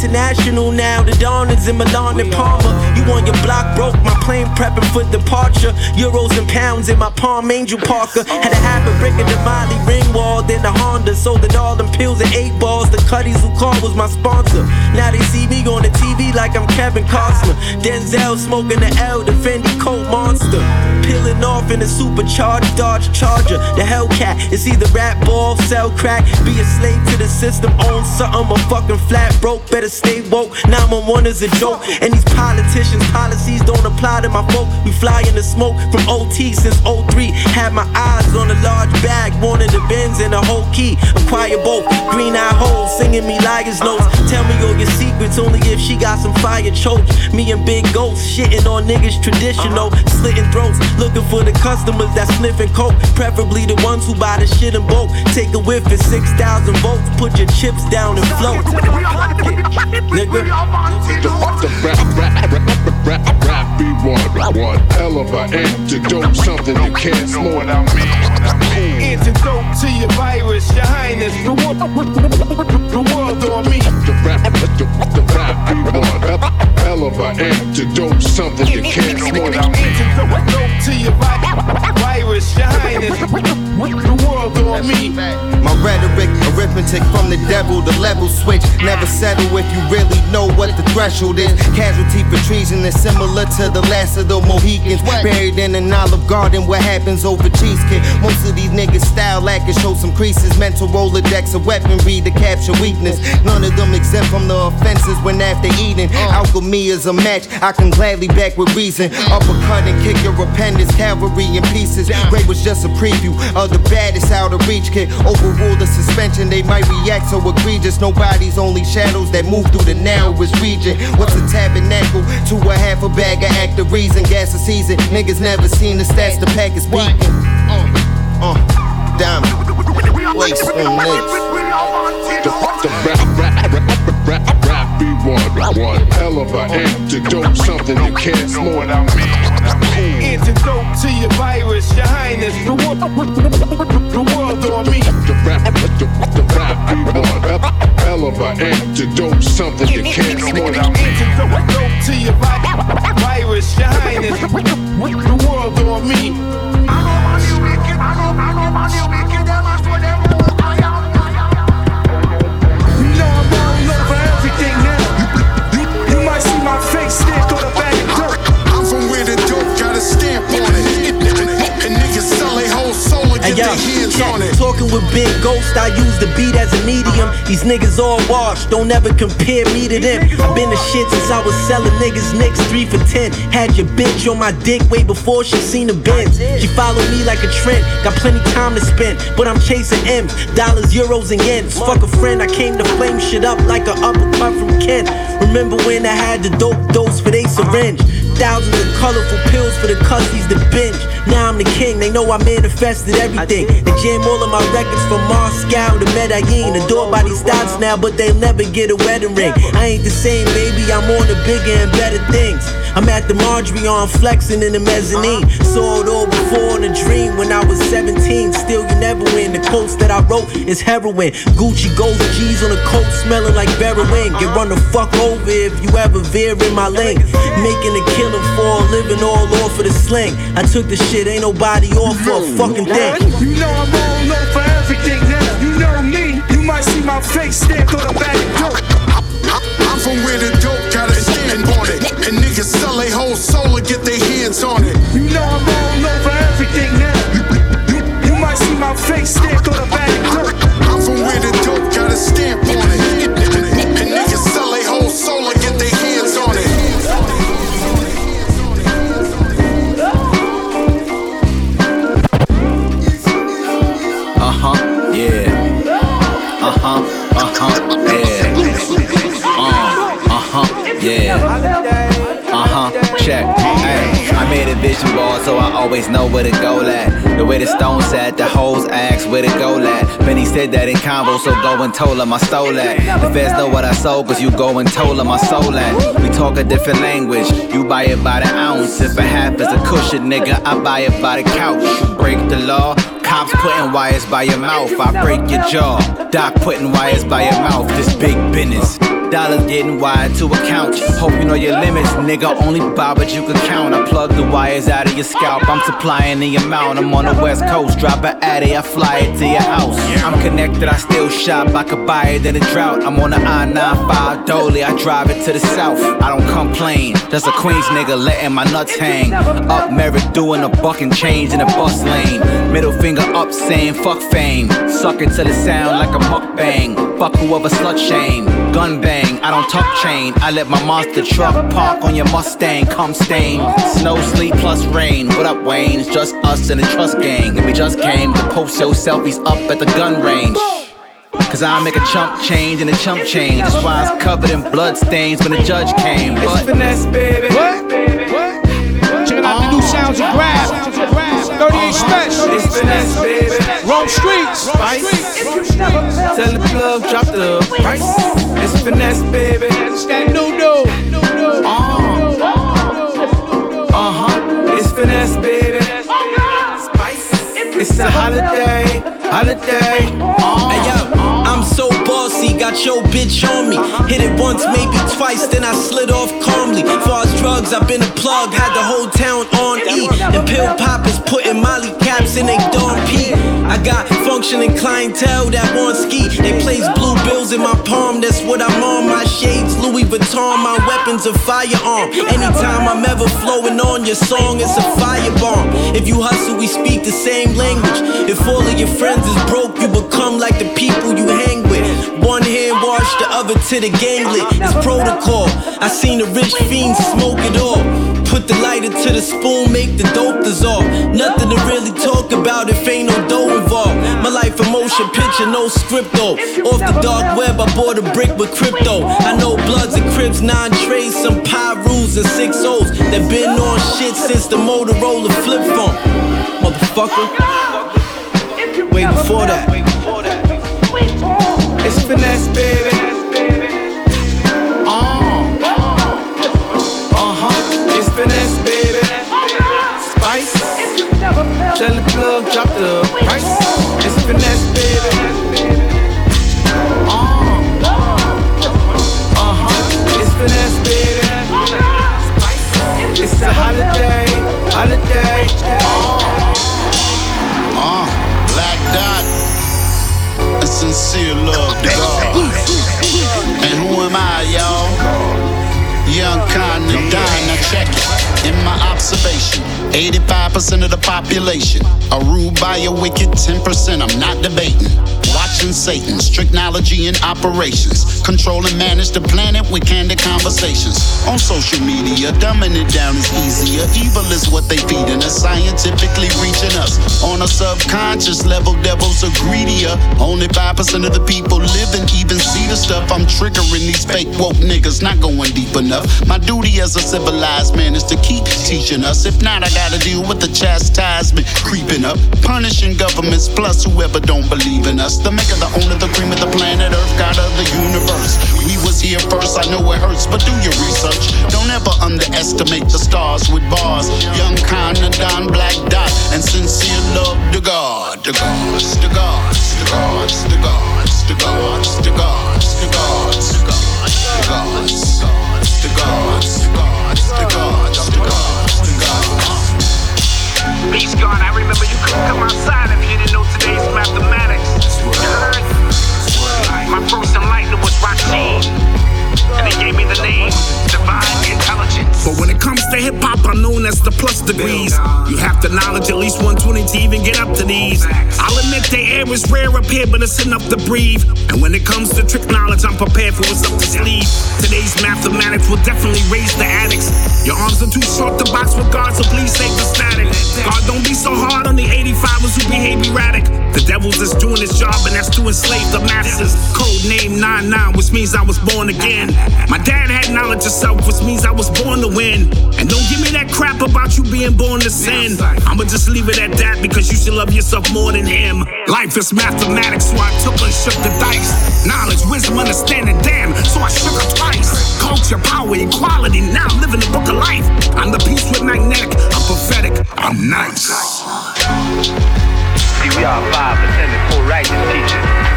International now. The dawn is in Milan and Palmer. You on your block broke, my plane prepping for departure. Euros and pounds in my Palm Angel Parker. Had a habit breaking the Molly ring wall, then the Honda. Sold it all them pills and eight balls. The Cuddies who called was my sponsor. Now they see me on the TV like I'm Kevin Costner. Denzel smoking the L, the Fendi Coat Monster. Peeling off in a supercharged Dodge Charger. The Hellcat is either rap ball, sell crack, be a slave to the system, own something, or fucking flat broke. Better stay woke. 911 is a joke. And these politicians' policies don't apply to my folk. We fly in the smoke from OT since 03. Had my eyes on a large bag, wanted the Benz and a whole key. Acquire both. Green eye holes, singing me liar's notes. Tell me all your secrets, only if she got some fire choke. Me and Big Ghost shitting on niggas traditional, slitting throats, looking for the customers that sniffing coke. Preferably the ones who buy the shit in bulk. Take a whiff at 6,000 volts, put your chips down and float. Nigga. The, the rap, rap, rap, rap, rap be one, one hell of an antidote, something you can't smoke. Antidote to your virus, your highness. The world, the world on me. The rap, the, the rap be one hell of an antidote, something you can't smoke. Antidote to your virus, your highness. The world on me. My rhetoric, arithmetic from the devil, the level switch. Never settle if you really know what the threshold is. Casualty for treason is similar to the last of the Mohicans. Buried in an olive garden, what happens over cheese kid? Most of these niggas style lack and show some creases. Mental Rolodex of weaponry to capture weakness. None of them exempt from the offenses when after eating. Uh. Alchemy is a match, I can gladly back with reason. Mm. Uppercut and kick your appendix, cavalry in pieces. Ray was just a preview of the baddest out of reach kid. Overrule the suspension, they might react so egregious. Nobody's only shadows that move through the narrowest region. What's a tabernacle to a half a bag of active reason? Gas a season, niggas never seen the stats, the pack is beating. Uh, uh, diamond. Waste on the rap, rap, rap, rap, rap be one, one hell of an antidote, something you can't smoke. Antidote to your virus, your highness. The world, the world on me. The rap, the, the rap be one hell of an antidote, something you can't smoke. Antidote to your virus, your highness. The world on me. I'm soul and And get yo, their hands on it. talking with Big Ghost, I use the beat as a medium. These niggas all washed, don't ever compare me to them. I've been the shit since I was selling niggas nicks three for ten. Had your bitch on my dick way before she seen the Benz. She followed me like a trend, got plenty time to spend, but I'm chasing M's, dollars, euros, and yens. Fuck a friend, I came to flame shit up like a uppercut from Ken. Remember when I had the dope dose for they syringe? Thousands of colorful pills for the cussies to binge. Now I'm the king, they know I manifested everything. They jam all of my records from Moscow to Medellin. Adored by these thoughts now, but they'll never get a wedding ring. I ain't the same, baby, I'm on to bigger and better things. I'm at the Marjorie on flexing in the mezzanine. Saw it all before in a dream when I was 17. Still, you never win. The quotes that I wrote is heroin. Gucci Ghost G's on the coat smelling like Berlin. Get run the fuck over if you ever veer in my lane. Making a killing for a living all off of the sling. I took the shit, ain't nobody off for a fucking thing. You know I'm all low for everything now. You know me. You might see my face stamped on the back of dope. I'm from where the dope it. And niggas sell their whole soul and get their hands on it. You know I'm all over everything now. You, you might see my face stamped on the back of. I'm from where the dope got a stamp on it. Check. I made a vision board so I always know where to go at. The way the stone sat, the hoes asked where to go at. Benny said that in convo, so go and told him I stole that. The feds know what I sold, cause you go and told him I sold that. We talk a different language, you buy it by the ounce. If a half is a cushion, nigga, I buy it by the couch. You break the law, Cops putting wires by your mouth, I break your jaw. Doc putting wires by your mouth, this big business. Dollars getting wired to account. Hope you know your limits, nigga. Only buy what you can count. I plug the wires out of your scalp. I'm supplying the amount. I'm on the west coast, drop an addy, I fly it to your house. I'm connected, I still shop. I could buy it in a drought. I'm on the I-95 Dolly, I drive it to the south. I don't complain, just a Queens nigga letting my nuts hang. Up Merrick doing a buck and change in the bus lane. Middle finger up saying fuck fame. Suck it till it sound like a mukbang. Fuck whoever slut shame. Gun bang, I don't tuck chain. I let my monster truck park on your Mustang. Come stain. Snow, sleet plus rain. What up, Wayne? It's just us and the trust gang. And we just came to post your selfies up at the gun range. Cause I make a chump change and a chump change. That's why it's covered in blood stains when the judge came. But It's finesse, baby. What? What? Checking out the new sounds and grab. 38 Spesh. It's finesse, baby. Rome Streetz. Tell the club, drop the price. It's finesse, baby. It's that new new. Uh huh. It's finesse, baby. It's a holiday, holiday. Hey yo, I'm so bossy, got your bitch on me. Uh-huh. Hit it once, maybe twice, then I slid off calmly. Far as drugs, I've been a plug, had the whole town on E. And pill poppers putting molly caps in they dorm P. I got functioning clientele that want ski. They place blue bills in my palm, that's what I'm on. My shades, Louis Vuitton, my weapons a firearm. Anytime I'm ever flowing on your song, it's a firebomb. If you hustle, we speak the same language. If all of your friends is broke, you become like the people you hang with. One hand wash, the other to the ganglet. It's protocol. I seen a rich fiend smoke it all. Put the lighter to the spoon, make the dope dissolve. Nothing to really talk about if ain't no dough involved. My life a motion picture, no script though. Off the dark web, I bought a brick with crypto. I know bloods and crips, nine trays, some Pyrus and six O's that been on shit since the Motorola flip phone. Motherfucker. Way before that. It's finesse, baby. Uh huh. It's finesse, baby. Spice. Tell the plug, drop the price. It's finesse, baby. Uh huh. It's finesse, baby. It's a holiday, holiday. Sincere love to God. And who am I, y'all? Youngkhanthadon, now check it. In my observation, 85% of the population are ruled by a wicked 10%. I'm not debating. Watching Satan, strict knowledge and operations. Control and manage the planet with candid conversations. On social media, dumbing it down is easier. Evil is what they feed, feeding us, scientifically reaching us. On a subconscious level, devils are greedier. Only 5% of the people live and even see the stuff. I'm triggering these fake woke niggas, not going deep enough. My duty as a civilized man is to keep teaching us. If not, I gotta deal with the chastisement creeping up. Punishing governments plus whoever don't believe in us. The maker, the owner, the cream of the planet Earth, God of the universe. We was here first, I know it hurts, but do your research. Don't ever underestimate the stars with bars. Young Don Black Dot, and Sincere Luv Da God. The gods, the gods, the gods, the gods, the gods, the gods, the gods, the gods. Peace God, I remember you couldn't come outside if you didn't know today's mathematics. My first enlightenment was Rashid. And they gave me the name Divine Intelligence. But when it comes to hip hop, I'm known as the plus degrees. You have to knowledge at least 120 to even get up to these. I'll admit the air is rare up here, but it's enough to breathe. And when it comes to trick knowledge, I'm prepared for what's up to sleeve. Today's mathematics will definitely raise the addicts. Your arms are too short to box with God, so please save the static. God, don't be so hard on the 85ers who behave erratic. The devil's just doing his job, and that's to enslave the masses. Code name 99, which means I was born again. My dad had knowledge of self, which means I was born to win. And don't give me that crap about you being born to sin. I'ma just leave it at that because you should love yourself more than him. Life is mathematics, so I took and shook the dice. Knowledge, wisdom, understanding, damn, so I shook her twice. Culture, power, equality, now I'm living the book of life. I'm the piece with magnetic, I'm prophetic, I'm nice. See, we are five and four righteous teachers.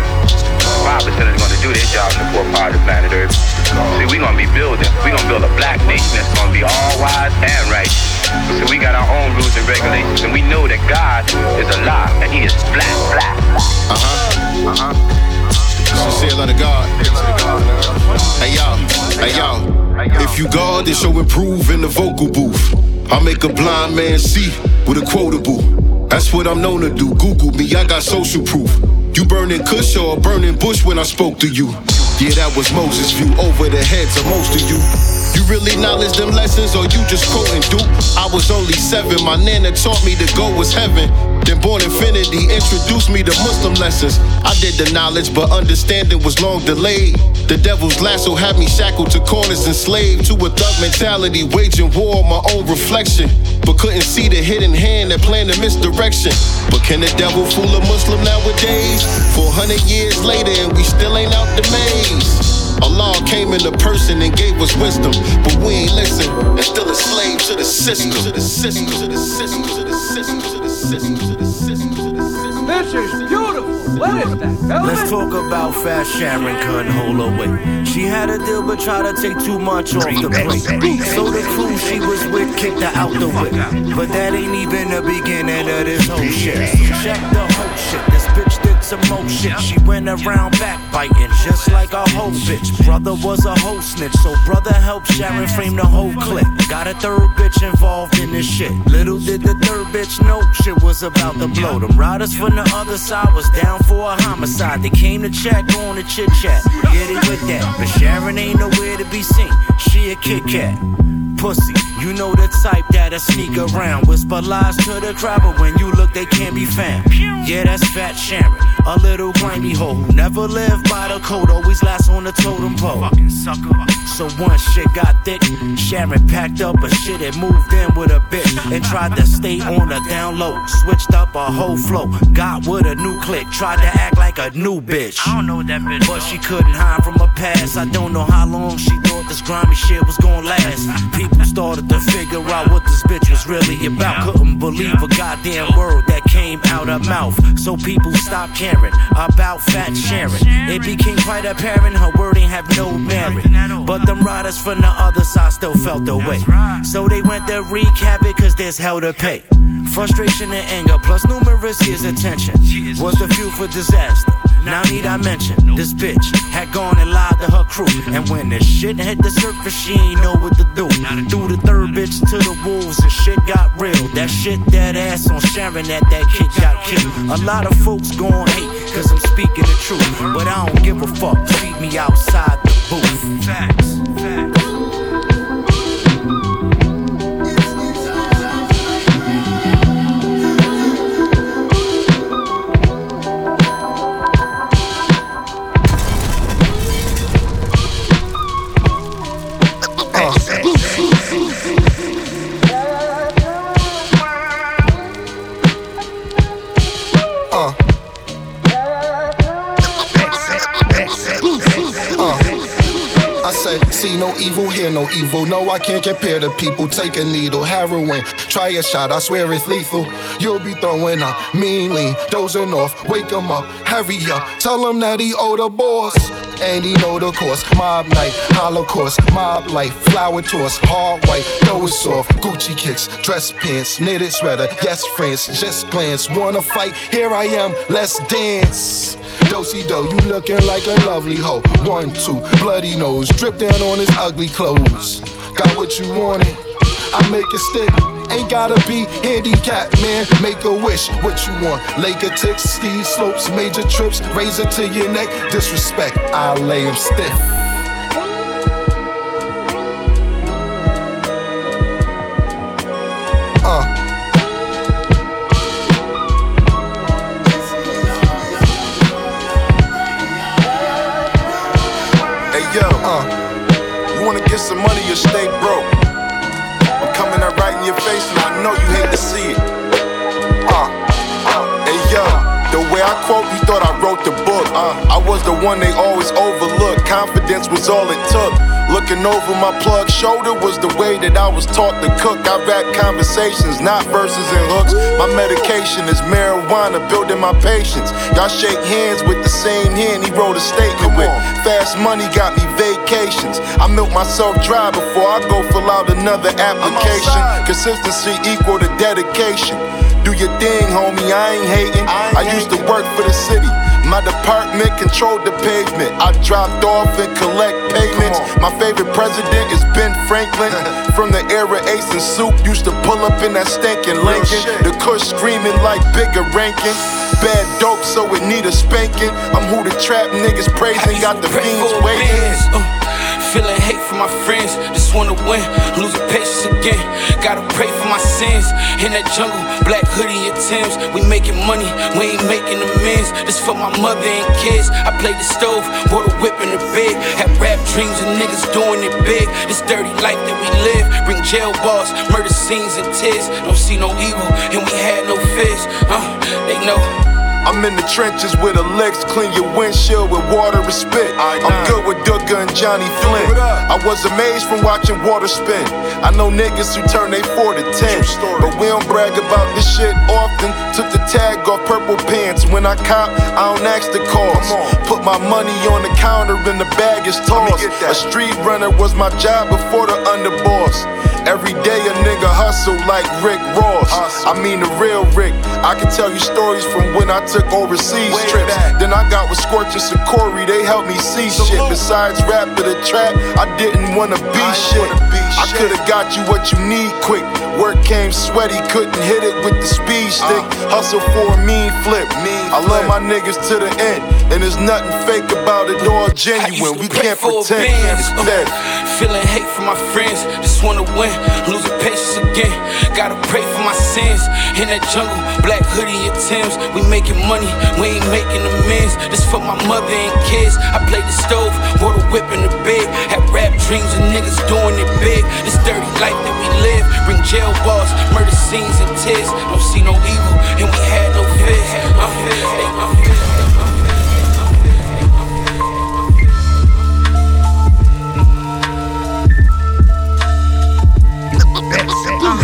5% is gonna do their job in the poor part of the planet Earth. See, we gonna be building. We gonna build a black nation that's gonna be all wise and right. So we got our own rules and regulations, and we know that God is alive and He is black, black. Uh huh. Uh huh. Sincere Luv Da God. Hey y'all, hey y'all. If you God, then show improve in the vocal booth. I make a blind man see with a quotable. That's what I'm known to do. Google me, I got social proof. You burning Kush or burning Bush when I spoke to you? Yeah, that was Moses' view over the heads of most of you. You really knowledge them lessons or you just quoting Duke? I was only seven, my nana taught me to go was heaven. Then Born Infinity introduced me to Muslim lessons. I did the knowledge, but understanding was long delayed. The devil's lasso had me shackled to corners enslaved to a thug mentality, waging war on my own reflection. But couldn't see the hidden hand that planned the misdirection. But can the devil fool a Muslim nowadays? 400 years later, and we still ain't out the maze. Allah came in a person and gave us wisdom, but we ain't listen and still a slave to the system. To the system. To the system. To the system. To the system. To the system. This is beautiful. What is that? Let's talk about Fat Sharon couldn't hold her weight. She had a deal but tried to take too much off the plate. So the crew she was with kicked her out the whip. But that ain't even the beginning of this whole shit. So check the some. She went around backbiting just like a whole bitch. Brother was a whole snitch, so brother helped Sharon frame the whole clip. Got a third bitch involved in this shit. Little did the third bitch know shit was about to blow. Them riders from the other side was down for a homicide. They came to check on the chit chat. Get it with that. But Sharon ain't nowhere to be seen. She a Kit Kat. Pussy, you know the type that'll sneak around. Whisper lies to the crowd, but when you look, they can't be found. Yeah, that's Fat Sharon, a little grimy hoe who never lived by the code, always last on the totem pole. Fucking sucker. So once shit got thick, Sharon packed up her shit and moved in with a bitch and tried to stay on the down low. Switched up her whole flow, got with a new click, tried to act like a new bitch. I don't know that bitch, but she couldn't hide from her past. I don't know how long she thought this grimy shit was gonna last. People started to figure out what this bitch was really about. Couldn't believe a goddamn word that came out her mouth. So people stopped caring about Fat Sharon. It became quite apparent her word ain't have no merit. But them riders from the other side still felt the way. So they went to recap it cause there's hell to pay. Frustration and anger, plus numerous years attention, was the fuel for disaster. Now need I mention, this bitch had gone and lied to her crew. And when the shit hit the surface, she ain't know what to do. Threw the third bitch to the wolves and shit got real. That shit, that ass on Sharon, that that kid got killed. A lot of folks gon' hate, cause I'm speaking the truth. But I don't give a fuck, treat me outside the booth. Facts, facts. I can't compare to people. Take a needle, heroin, try a shot. I swear it's lethal. You'll be throwing up meanly, dozing off. Wake 'em up, hurry up. Tell him that he owe the boss. And he know the course. Mob night, holocaust, mob life, flower toss, hard white, throw it soft. Gucci kicks, dress pants, knitted sweater. Yes, friends, just glance. Wanna fight? Here I am, let's dance. Dosey do, you looking like a lovely hoe. One, two, bloody nose, drip down on his ugly clothes. Got what you wanted, I make it stick. Ain't gotta be handicapped, man. Make a wish, what you want. Lake of ticks, ski slopes, major trips, razor to your neck. Disrespect, I'll lay him stiff. Your face and I know you hate to see it. Yo, the way I quote, you thought I wrote the book. Uh, I was the one they always overlooked. confidence was all it took. Looking over my plug shoulder was the way that I was taught to cook. I rap conversations, not verses and hooks. My medication is marijuana, building my patience. Y'all shake hands with the same hand he wrote a statement with. Fast money got me vacations. I milk myself dry before I go fill out another application. Consistency equal to dedication. Do your thing, homie, I ain't hating. I used to work for the city. My department controlled the pavement. I dropped off and collect payments. My favorite president is Ben Franklin. From the era Ace and Soup used to pull up in that stinking Lincoln. The Kush screaming like bigger ranking. Bad dope, so it need a spanking. I'm who the trap niggas praising, got the fiends waiting. Feeling hate for my friends, just wanna win, losing patience again. Gotta pray for my sins. In that jungle, black hoodie and Tim's. We making money, we ain't making amends. This for my mother and kids. I played the stove, bought a whip in the bed. Had rap dreams and niggas doing it big. This dirty life that we live, bring jail bars, murder scenes and tears. Don't see no evil, and we had no fears. Uh, they know. I'm in the trenches with a Lex, clean your windshield with water and spit. I'm good with Dugga and Johnny Flynn. I was amazed from watching water spin. I know niggas who turn they 4 to 10. But we don't brag about this shit often. Took the tag off purple pants. When I cop, I don't ask the cost. Put my money on the counter and the bag is tossed. A street runner was my job before the underboss. Every day a nigga hustle like Rick Ross. I mean the real Rick. I can tell you stories from when I took overseas trips. Then I got with Scorch and Sakori, they helped me see shit. Besides rap to the trap, I didn't wanna be shit. I could've got you what you need quick. Work came sweaty, couldn't hit it with the speed stick. Hustle for a mean flip. I love my niggas to the end, and there's nothing fake about it. All genuine. We can't pretend. It's dead. Feeling hate for my friends, just wanna win, losing patience again. Gotta pray for my sins. In that jungle, black hoodie and Tim's. We making money, we ain't making amends. This for my mother and kids. I played the stove, bought a whip in the bed. Had rap dreams and niggas doing it big. This dirty life that we live, bring jail bars, murder scenes and tears. Don't see no evil, and we had no fears. Uh, hey, uh, Uh,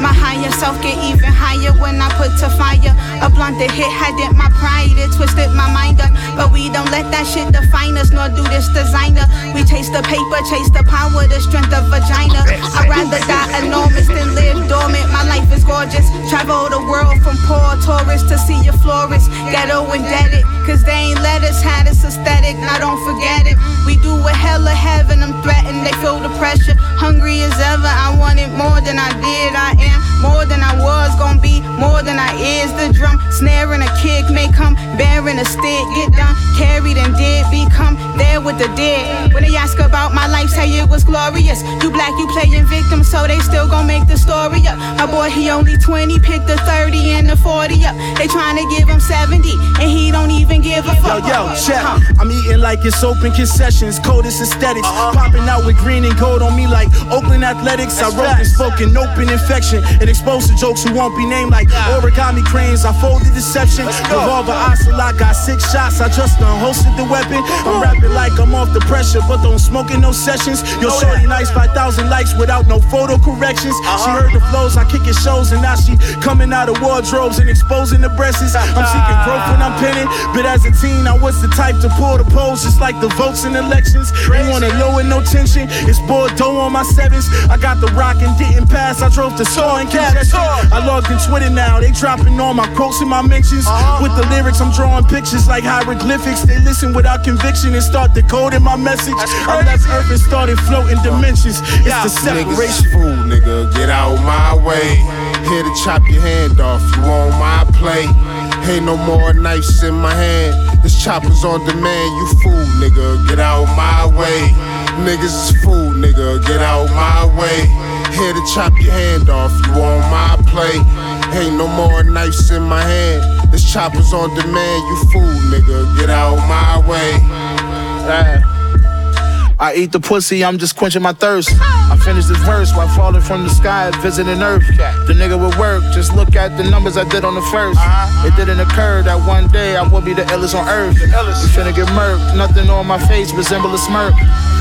my higher self get even higher when I put to fire. A blunt that hit had it my pride, it twisted my mind up. But we don't let that shit define us, nor do this designer. We chase the paper, chase the power, the strength of vagina. I'd rather die enormous than live dormant. My life is gorgeous. Travel the world from poor tourists to see your florist. Ghetto indebted, cause they ain't let us have this aesthetic. Now don't forget it. We do a hell of heaven, I'm threatened, they feel the pressure. Hungry as ever, I wanted more than I did. I am more than I was, gonna be more than I is. The drum snare and a kick may come, bearing a stick. Get done, carried and did become there with the dead. When they ask about my life, say it was glorious. You black, you playing victim, so they still gon' make the story up. My boy, he only 20, picked the 30 and the 40 up. They trying to give him 70, and he don't even give a fuck. Yo, yo, check. I'm eating like it's open concessions, coldest aesthetics. Popping out with green and gold on me like Oakland Athletics. I wrote and spoken open infection. and exposed to jokes who won't be named like origami cranes. I folded deception. Revolver ocelot got six shots. I just hosted the weapon. I'm rapping like I'm off the pressure, but don't smoke in no sessions. Yo, shorty nice, 5,000 likes without no photo corrections. She heard the flows, I kick it shows, and now she coming out of wardrobes and exposing the breasts. I'm seeking growth when I'm pinning, but as a teen, I was the type to pull the polls just like the votes in elections. You wanna low and no tension? It's Bordeaux on my sevens. I got the rock and didn't pass. I drove to store and congestion. I logged in Twitter now. They dropping all my quotes and my mentions. Uh-huh. With the lyrics, I'm drawing pictures like hieroglyphics. They listen without conviction and start decoding my message. I left Earth and started floating dimensions. It's the separation. Niggas fool, nigga, get out my way. Here to chop your hand off, you on my plate. Ain't no more knives in my hand. This chopper's on demand, you fool, nigga, get out my way. Niggas is fool, nigga, get out my way. Here to chop your hand off, you on my plate. Ain't no more knives in my hand. This chopper's on demand, you fool, nigga, get out my way. I eat the pussy, I'm just quenching my thirst. I finished this verse while falling from the sky, visiting Earth. The nigga would work, just look at the numbers I did on the 1st uh-huh. It didn't occur that one day I would be the illest on earth. We finna get murked, nothing on my face resemble a smirk.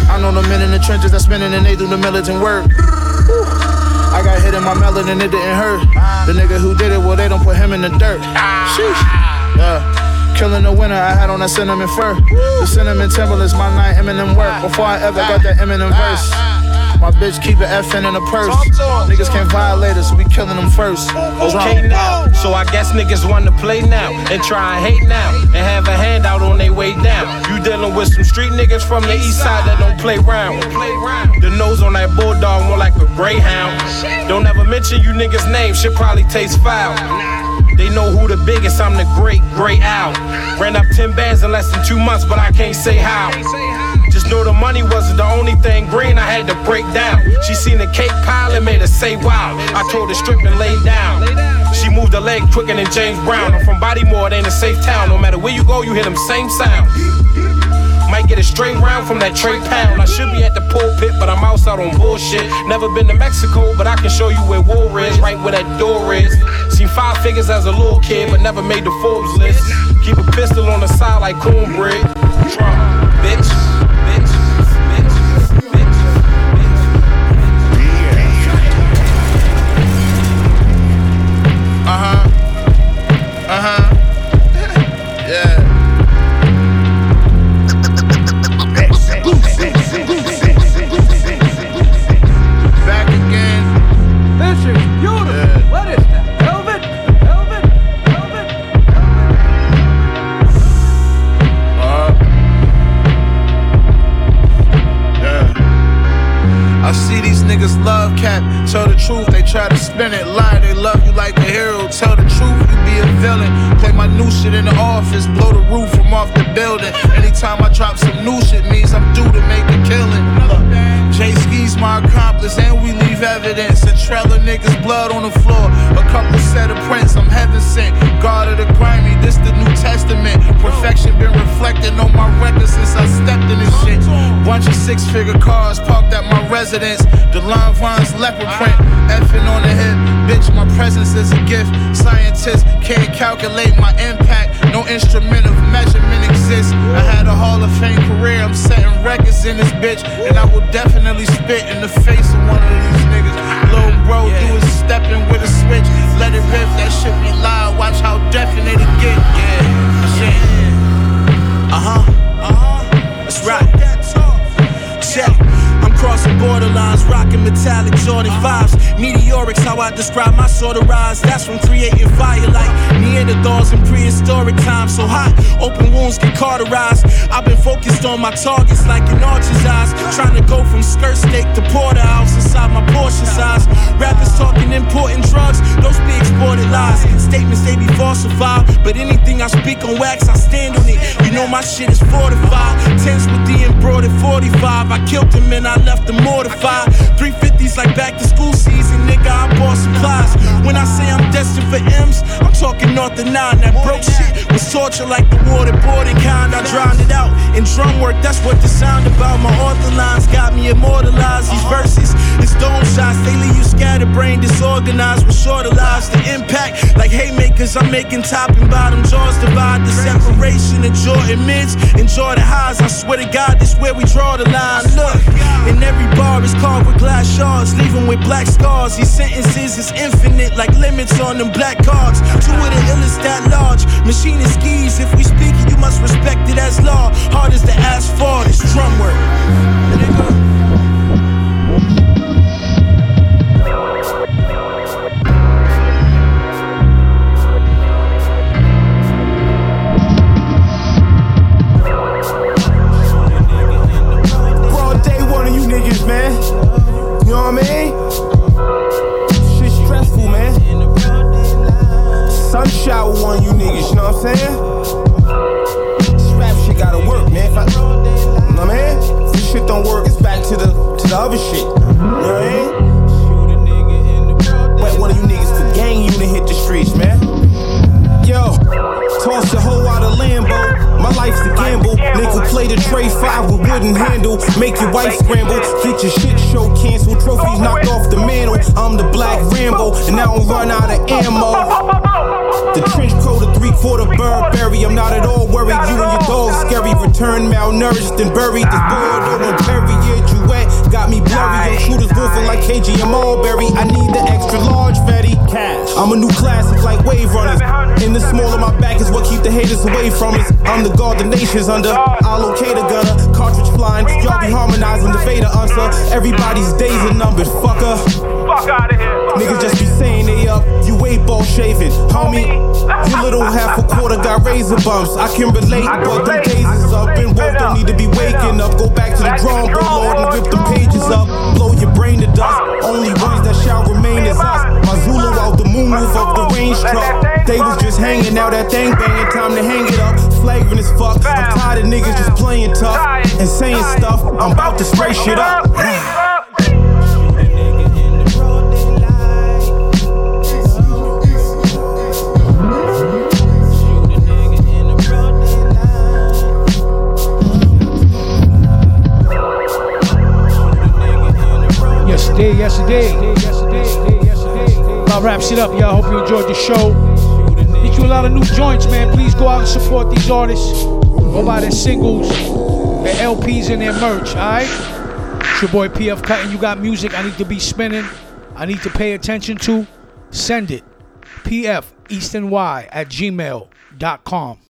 I know the men in the trenches that spinning and they do the militant work. I got hit in my melon and it didn't hurt. Uh-huh. The nigga who did it, well, they don't put him in the dirt. Ah. Sheesh. Yeah. Killing the winter, I had on that cinnamon fur. The cinnamon Timberlands, my night Eminem work. Before I ever got that Eminem verse. My bitch keep an FN in a purse. Niggas can't violate us, so we killing them first. Okay now, so I guess niggas want to play now and try and hate now and have a handout on their way down. You dealing with some street niggas from the east side that don't play round. The nose on that bulldog more like a greyhound. Don't ever mention you niggas' name, shit probably taste foul. They know who the biggest, I'm the great, great Al. Ran up 10 bands in less than two months, but I can't say how. Just know the money wasn't the only thing green I had to break down. She seen the cake pile and made her say wow. I told her strip and lay down. She moved her leg quicker than James Brown. I'm from Bodymore, it ain't a safe town. No matter where you go, you hear them same sound. Might get a straight round from that Trey Pound. I should be at the pulpit, but I'm outside on bullshit. Never been to Mexico, but I can show you where war is, right where that door is. Seen five figures as a little kid, but never made the Forbes list. Keep a pistol on the side like cornbread. Drunk, bitch. bitch, spin it. Lie, they love you like a hero. Tell the truth, you be a villain. Play my new shit in the office, blow the roof from off the building. Anytime I drop some new shit, means I'm due to make a killing. Look, Jae Skeese my accomplice, and we leave evidence. A trail of niggas' blood on the floor. A couple set of prints, I'm heaven sent. God of the grimy, this the New Testament. Perfection been reflecting on my record since Shit. Bunch of six figure cars parked at my residence. The line Von's leopard print, effing on the hip. Bitch, my presence is a gift. Scientists can't calculate my impact. No instrument of measurement exists. I had a Hall of Fame career, I'm setting records in this bitch. And I will definitely spit in the face of one of these niggas. Lil' bro, do is stepping with a switch. Let it rip, that shit be loud. Watch how definite it 45 how I describe my sort of rise. That's from creating fire like Neanderthals in prehistoric times. So hot, open wounds get cauterized. I've been focused on my targets like an archer's eyes. Trying to go from skirt steak to porterhouse inside my Porsche size. Rappers talking important drugs, those be exported lies. Statements they be falsified, but anything I speak on wax, I stand on it. You know my shit is fortified. Tense with the embroidered 45. I killed him and I left them mortified. 350s like back to school season, nigga. I bought supplies. When I say I'm destined for M's, I'm talking north of nine. That broke shit was torture like the waterboarding kind. I drowned it out in drum work. That's what the sound about. My author lines got me immortalized. These verses, it's dome shots. They leave you scattered, brain disorganized with shorter lives. The impact, like haymakers, I'm making top and bottom jaws divide. The separation of Jordan mids and Jordan highs. I swear to God, this where we draw the line. Look, and every bar is carved with glass shards, leaving with black scars. These sentences is infinite, like limits on them black cards. Two of the illest that large. Machine and Skeese, if we speak it, you must respect it as law. Hard as the asphalt, it's drum work. Right? Wet one of you niggas to gang you to hit the streets, man. Yo, toss the whole out of Lambo. My life's a gamble. Nigga play the tray five with wooden handle. Make your wife scramble. Get your shit show canceled. Trophies knocked off the mantle. I'm the black Rambo, and I don't run out of ammo. The trench coat three quarter Burberry. I'm not at all worried. You and your dog scary. Return malnourished and buried. This Bordeaux and Perrier Jouet got me blurry. Your shooters wolfing like KG and Mulberry. I need the extra large fatty. Cash. I'm a new classic like Wave Runners. In the small of my back is what keep the haters away from us. I'm the guard the nation's under. I'll locate a gunner. Cartridge flying. Y'all be harmonizing the Vader answer. Uh, Everybody's days are numbered. Fucker. Fuck out of here. Niggas just be saying they up, you eight ball shaving. Homie, your little half a quarter got razor bumps. I can relate, i but them days is up and woke. Don't need to be waking up. Go back to the drawing board, Lord, and rip them pages up. Blow your brain to dust. Only ones that shall remain is us. My Zulu out the moon of the range truck. They was just hanging out that thing banging. Time to hang it up. Flagrant as fuck. I'm tired of niggas just playing tough and saying stuff. I'm about to spray shit up. Yesterday, yesterday, wraps it up, y'all. Hope you enjoyed the show. Get you a lot of new joints, man. Please go out and support these artists. Go buy their singles, their LPs, and their merch, alright? It's your boy PF Cuttin. You got music I need to be spinning, I need to pay attention to. Send it. PF EastNY at gmail.com.